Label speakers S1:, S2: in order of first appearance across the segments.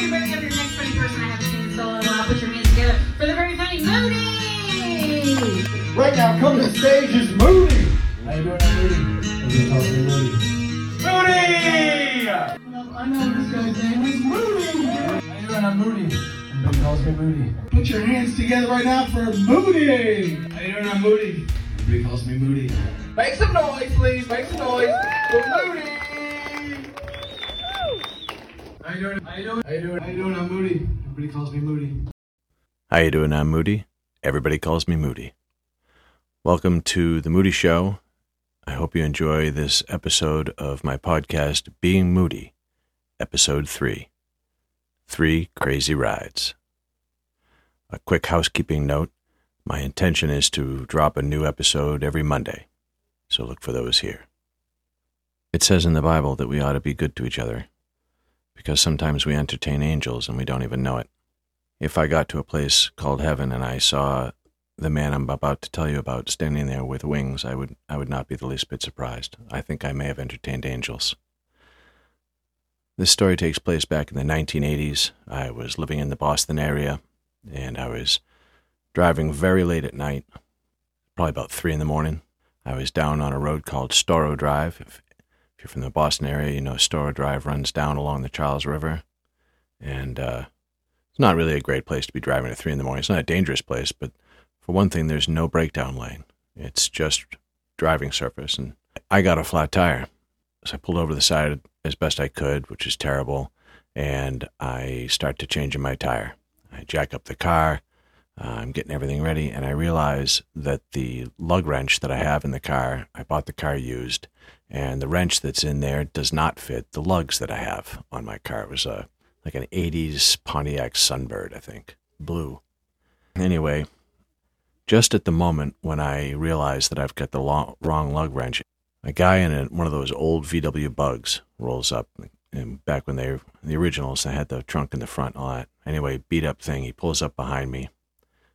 S1: Everybody bring up your next funny person I haven't seen in so long. Put your hands together for the very funny Moodie!
S2: Right now, coming to the stage is Moodie.
S3: How you doing, I'm Moodie. Everybody calls me Moodie.
S2: Moodie!
S3: Well, I know this guy's name is Moodie. How you doing, I'm Moodie. Everybody calls me Moodie.
S2: Put your hands together right now for Moodie.
S3: How you doing, I'm Moodie. Everybody calls me Moodie.
S2: Make some noise, please. Make some noise for Moodie.
S3: How you doing? How you doing? How you doing? I'm Moodie. Everybody calls me Moodie.
S4: How you doing? I'm Moodie. Everybody calls me Moodie. Welcome to the Moodie Show. I hope you enjoy this episode of my podcast, Being Moodie, Episode 3 Three Crazy Rides. A quick housekeeping note my intention is to drop a new episode every Monday, so look for those here. It says in the Bible that we ought to be good to each other, because sometimes we entertain angels and we don't even know it. If I got to a place called heaven and I saw the man I'm about to tell you about standing there with wings, I would I would not be the least bit surprised. I think I may have entertained angels. This story takes place back in the 1980s. I was living in the Boston area, and I was driving very late at night, probably about three in the morning. I was down on a road called Storrow Drive. If, if you're from the Boston area, you know Storrow Drive runs down along the Charles River, and uh, it's not really a great place to be driving at three in the morning. It's not a dangerous place, but for one thing, there's no breakdown lane. It's just driving surface, and I got a flat tire, so I pulled over the side as best I could, which is terrible, and I start to change my tire. I jack up the car. Uh, I'm getting everything ready, and I realize that the lug wrench that I have in the car, I bought the car used, and the wrench that's in there does not fit the lugs that I have on my car. It was a like an 80s Pontiac Sunbird, I think, blue. Anyway, just at the moment when I realize that I've got the long, wrong lug wrench, a guy in a, one of those old VW Bugs rolls up. And back when they the originals, they had the trunk in the front, all that. Anyway, beat up thing. He pulls up behind me.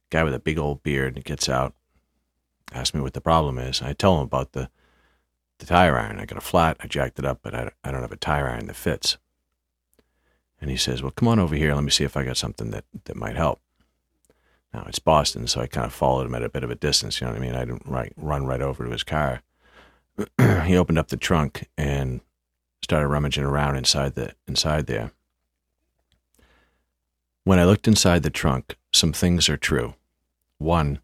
S4: Guy with a big old beard gets out, asks me what the problem is. I tell him about the the tire iron. I got a flat. I jacked it up, but I, I don't have a tire iron that fits. And he says, "Well, come on over here. Let me see if I got something that that might help." Now it's Boston, so I kind of followed him at a bit of a distance. You know what I mean? I didn't right, run right over to his car. he opened up the trunk and started rummaging around inside the inside there. When I looked inside the trunk, some things are true. One,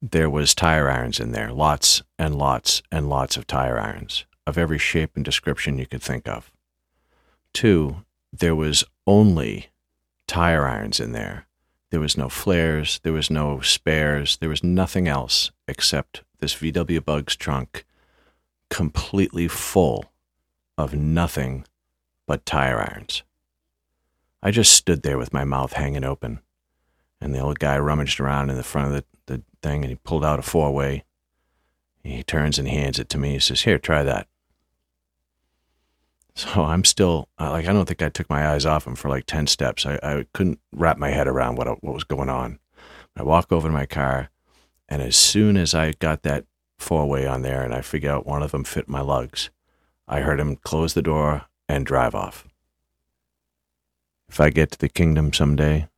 S4: there was tire irons in there, lots and lots and lots of tire irons of every shape and description you could think of. Two, there was only tire irons in there. There was no flares, there was no spares, there was nothing else except this VW Bugs trunk completely full of nothing but tire irons. I just stood there with my mouth hanging open, and the old guy rummaged around in the front of the, the thing and he pulled out a four way. He turns and hands it to me. He says, Here, try that. So I'm still, like, I don't think I took my eyes off him for like 10 steps. I, I couldn't wrap my head around what, what was going on. I walk over to my car, and as soon as I got that four way on there and I figured out one of them fit my lugs, I heard him close the door and drive off. If I get to the kingdom someday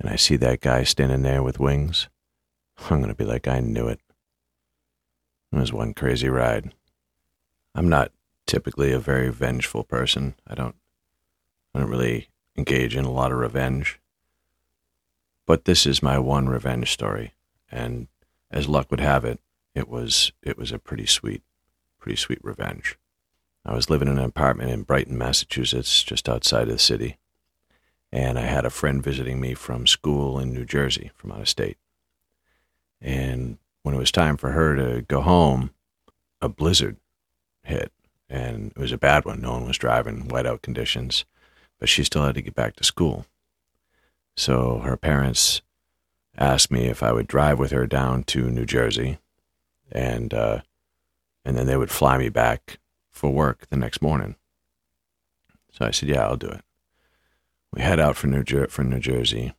S4: and I see that guy standing there with wings, I'm going to be like, I knew it. It was one crazy ride. I'm not typically a very vengeful person. I don't I don't really engage in a lot of revenge. But this is my one revenge story, and as luck would have it, it was it was a pretty sweet pretty sweet revenge. I was living in an apartment in Brighton, Massachusetts, just outside of the city. And I had a friend visiting me from school in New Jersey, from out of state. And when it was time for her to go home, a blizzard hit. And it was a bad one. No one was driving, whiteout conditions. But she still had to get back to school. So her parents asked me if I would drive with her down to New Jersey. And, uh, and then they would fly me back for work the next morning. So I said, "Yeah, I'll do it." We head out for New Jer- for New Jersey,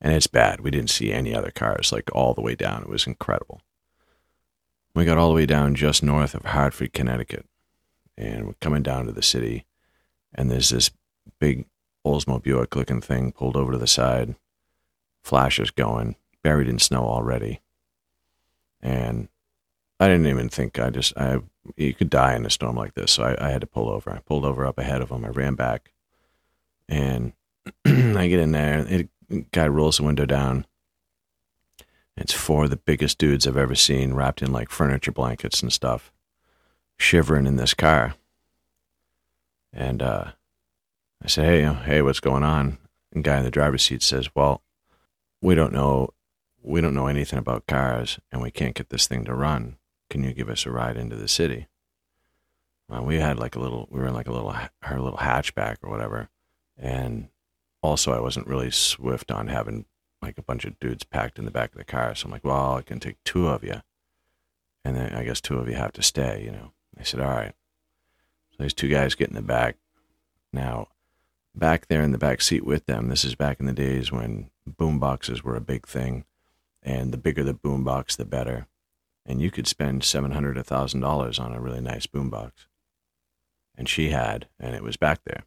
S4: and it's bad. We didn't see any other cars like all the way down. It was incredible. We got all the way down just north of Hartford, Connecticut, and we're coming down to the city, and there's this big Oldsmobile looking thing pulled over to the side, flashes going, buried in snow already. And I didn't even think I just I you could die in a storm like this, so I, I had to pull over. I pulled over up ahead of him. I ran back, and I get in there. It, guy rolls the window down. It's four of the biggest dudes I've ever seen, wrapped in like furniture blankets and stuff, shivering in this car. And uh, I say, "Hey, hey, what's going on?" And guy in the driver's seat says, "Well, we don't know, we don't know anything about cars, and we can't get this thing to run. Can you give us a ride into the city?" Well, we had like a little, we were in like a little, her little hatchback or whatever, and also I wasn't really swift on having like a bunch of dudes packed in the back of the car. So I'm like, well, I can take two of you, and then I guess two of you have to stay. You know, I said, all right. So these two guys get in the back. Now, back there in the back seat with them, this is back in the days when boom boxes were a big thing, and the bigger the boom box, the better. And you could spend seven hundred, a thousand dollars on a really nice boom box. And she had, and it was back there.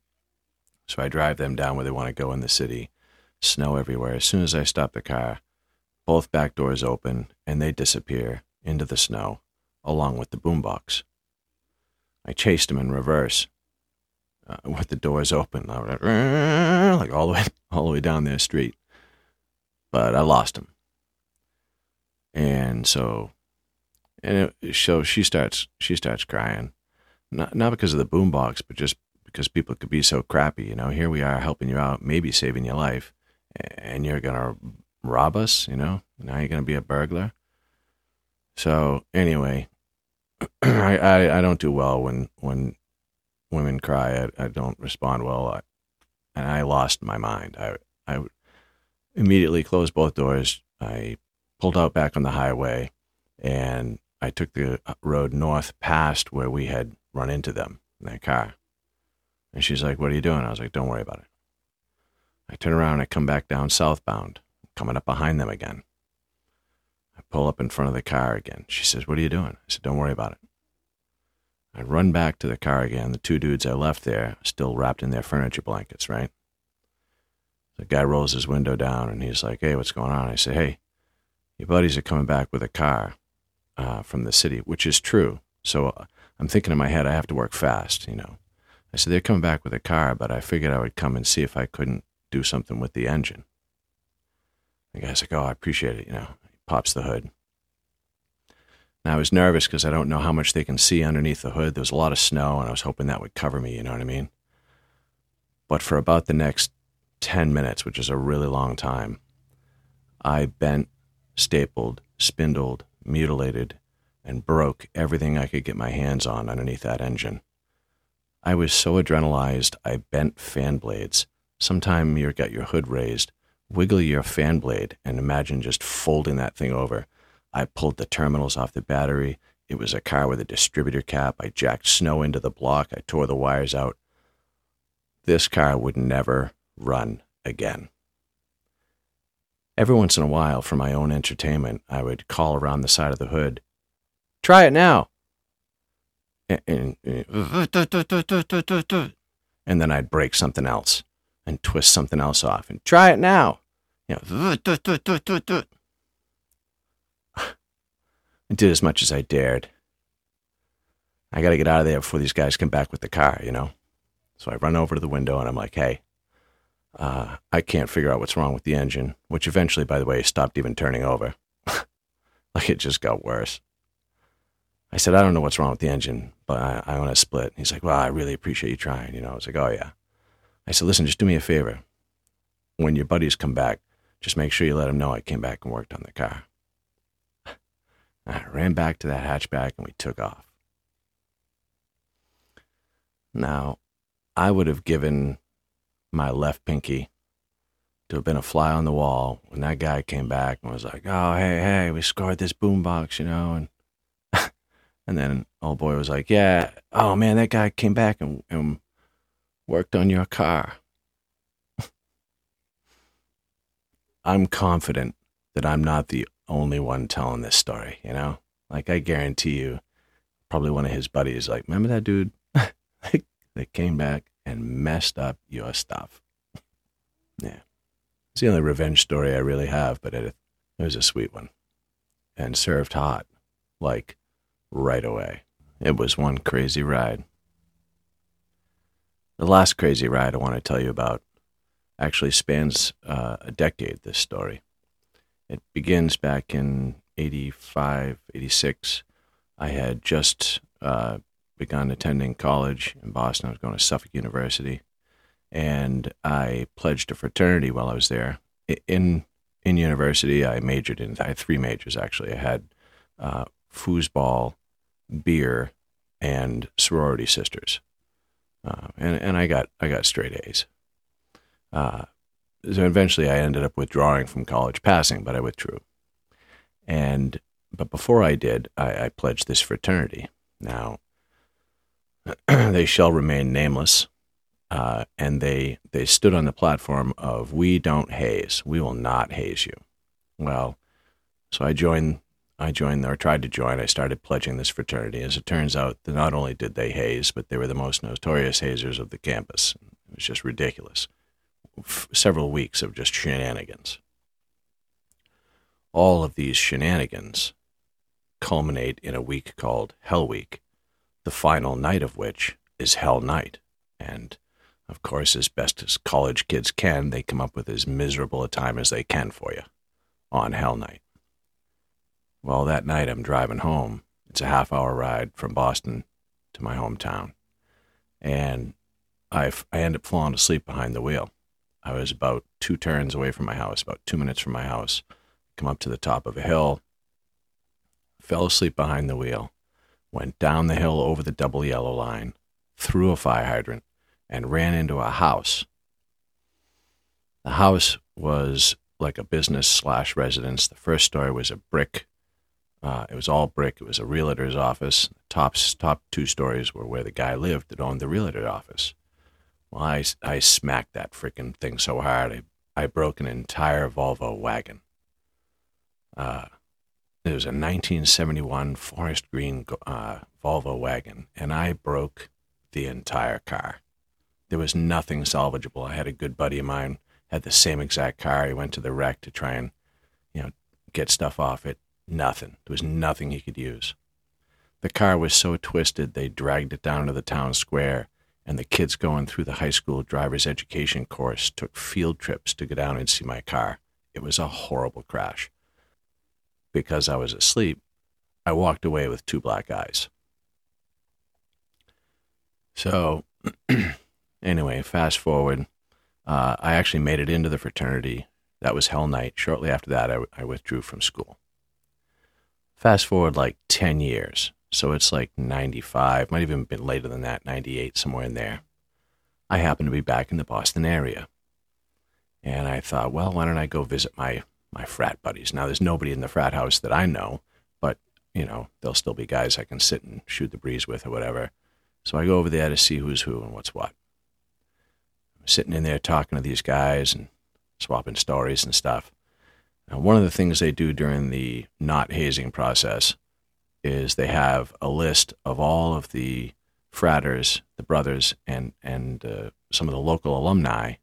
S4: So I drive them down where they want to go in the city. Snow everywhere. As soon as I stop the car, both back doors open and they disappear into the snow along with the boombox. I chased them in reverse uh, with the doors open, like all the way all the way down their street. But I lost them, and so, and it, so she starts she starts crying, not not because of the boombox, but just because people could be so crappy. You know, here we are helping you out, maybe saving your life, and you're gonna rob us. You know, now you're gonna be a burglar. So anyway, I, I, I don't do well when when women cry. I, I don't respond well, I, and I lost my mind. I I immediately closed both doors. I pulled out back on the highway, and I took the uh, road north past where we had run into them in their car. And she's like, What are you doing? I was like, Don't worry about it. I turn around and I come back down southbound, coming up behind them again. I pull up in front of the car again. She says, What are you doing? I said, Don't worry about it. I run back to the car again. The two dudes I left there, still wrapped in their furniture blankets, right? The guy rolls his window down and he's like, Hey, what's going on? I say, Hey, your buddies are coming back with a car uh, from the city, which is true. So uh, I'm thinking in my head, I have to work fast, you know. I said, they're coming back with a car, but I figured I would come and see if I couldn't do something with the engine. The guy's like, oh, I appreciate it. You know, he pops the hood. Now I was nervous because I don't know how much they can see underneath the hood. There was a lot of snow, and I was hoping that would cover me. You know what I mean? But for about the next 10 minutes, which is a really long time, I bent, stapled, spindled, mutilated, and broke everything I could get my hands on underneath that engine. I was so adrenalized, I bent fan blades. Sometime you got your hood raised, wiggle your fan blade, and imagine just folding that thing over. I pulled the terminals off the battery. It was a car with a distributor cap. I jacked snow into the block. I tore the wires out. This car would never run again. Every once in a while, for my own entertainment, I would call around the side of the hood. Try it now and, then I'd break something else and twist something else off and try it now. You know, I did as much as I dared. I got to get out of there before these guys come back with the car, you know? So I run over to the window and I'm like, hey, uh, I can't figure out what's wrong with the engine, which eventually, by the way, stopped even turning over. like it just got worse. I said, I don't know what's wrong with the engine, but I, I want to split. He's like, Well, I really appreciate you trying. You know, I was like, Oh, yeah. I said, Listen, just do me a favor. When your buddies come back, just make sure you let them know I came back and worked on the car. I ran back to that hatchback and we took off. Now, I would have given my left pinky to have been a fly on the wall when that guy came back and was like, "Oh, hey, hey, we scored this boombox, you know," and and then old boy was like, Yeah, oh man, that guy came back and, and worked on your car. I'm confident that I'm not the only one telling this story, you know? Like, I guarantee you, probably one of his buddies, like, remember that dude Like that came back and messed up your stuff? Yeah. It's the only revenge story I really have, but it, it was a sweet one. And served hot, like right away. It was one crazy ride. The last crazy ride I want to tell you about actually spans uh, a decade, this story. It begins back in 85, 86. I had just uh, begun attending college in Boston. I was going to Suffolk University, and I pledged a fraternity while I was there. In in university, I majored in. I had three majors actually. I had uh, foosball, beer, and sorority sisters, uh, and and I got I got straight A's. Uh, so eventually, I ended up withdrawing from college, passing, but I withdrew. And but before I did, I, I pledged this fraternity. Now, they shall remain nameless, uh, and they they stood on the platform of "We don't haze. We will not haze you." Well, so I joined. I joined or tried to join. I started pledging this fraternity. As it turns out, not only did they haze, but they were the most notorious hazers of the campus. It was just ridiculous. F- several weeks of just shenanigans. All of these shenanigans culminate in a week called Hell Week, the final night of which is Hell Night. And of course, as best as college kids can, they come up with as miserable a time as they can for you on Hell Night. Well, that night I'm driving home. It's a half hour ride from Boston to my hometown. And I, I end up falling asleep behind the wheel. I was about two turns away from my house, about two minutes from my house. Come up to the top of a hill, fell asleep behind the wheel, went down the hill over the double yellow line, through a fire hydrant, and ran into a house. The house was like a business slash residence. The first story was a brick. Uh, it was all brick. It was a realtor's office. Top top two stories were where the guy lived that owned the realtor office. Well, I, I smacked that freaking thing so hard, I, I broke an entire Volvo wagon. Uh, it was a 1971 forest green uh, Volvo wagon, and I broke the entire car. There was nothing salvageable. I had a good buddy of mine had the same exact car. He went to the wreck to try and, you know, get stuff off it. Nothing. There was nothing he could use. The car was so twisted they dragged it down to the town square, and the kids going through the high school driver's education course took field trips to go down and see my car. It was a horrible crash because I was asleep, I walked away with two black eyes. So, anyway, fast forward. Uh, I actually made it into the fraternity. That was Hell Night. Shortly after that, I, I withdrew from school. Fast forward like 10 years. So it's like 95, might have even been later than that, 98, somewhere in there. I happened to be back in the Boston area. And I thought, well, why don't I go visit my my frat buddies. Now, there's nobody in the frat house that I know, but, you know, there'll still be guys I can sit and shoot the breeze with or whatever. So I go over there to see who's who and what's what. I'm sitting in there talking to these guys and swapping stories and stuff. Now, one of the things they do during the not hazing process is they have a list of all of the fratters, the brothers, and and uh, some of the local alumni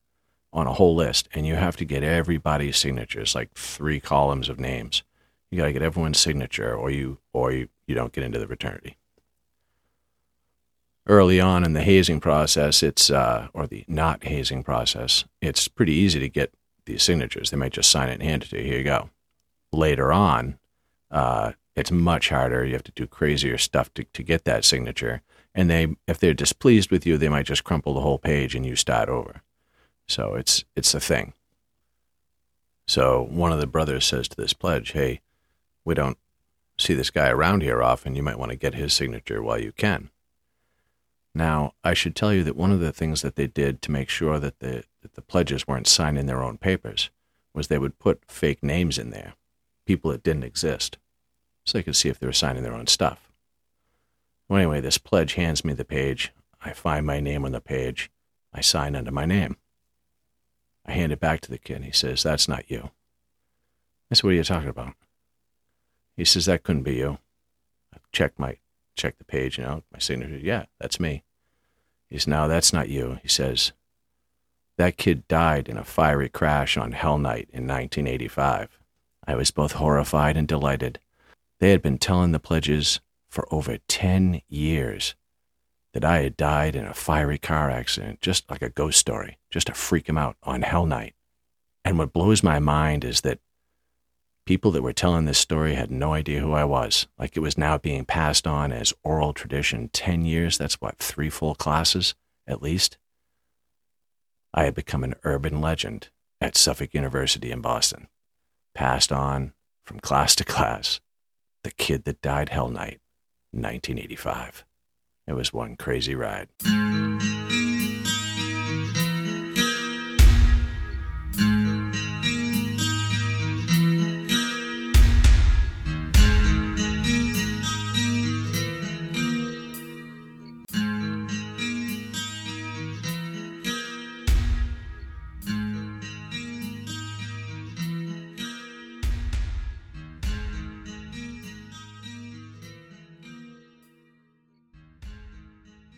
S4: on a whole list, and you have to get everybody's signatures, like three columns of names. You got to get everyone's signature, or you or you, you don't get into the fraternity. Early on in the hazing process, it's uh, or the not hazing process, it's pretty easy to get these signatures. They might just sign it and hand it to you. Here you go. Later on, uh, it's much harder. You have to do crazier stuff to, to get that signature. And they, if they're displeased with you, they might just crumple the whole page and you start over. So it's it's a thing. So one of the brothers says to this pledge, "Hey, we don't see this guy around here often. You might want to get his signature while you can." Now, I should tell you that one of the things that they did to make sure that the that the pledges weren't signing their own papers was they would put fake names in there, people that didn't exist, so they could see if they were signing their own stuff. Well, anyway, this pledge hands me the page. I find my name on the page. I sign under my name. I hand it back to the kid. He says, That's not you. I said, What are you talking about? He says, That couldn't be you. I check my check the page, you know, my signature. Yeah, that's me. He says, No, that's not you. He says, That kid died in a fiery crash on Hell Night in 1985. I was both horrified and delighted. They had been telling the pledges for over 10 years that I had died in a fiery car accident, just like a ghost story, just to freak them out on Hell Night. And what blows my mind is that people that were telling this story had no idea who I was. Like it was now being passed on as oral tradition 10 years. That's what, three full classes at least? I had become an urban legend at Suffolk University in Boston, passed on from class to class. The kid that died Hell Night, 1985. It was one crazy ride.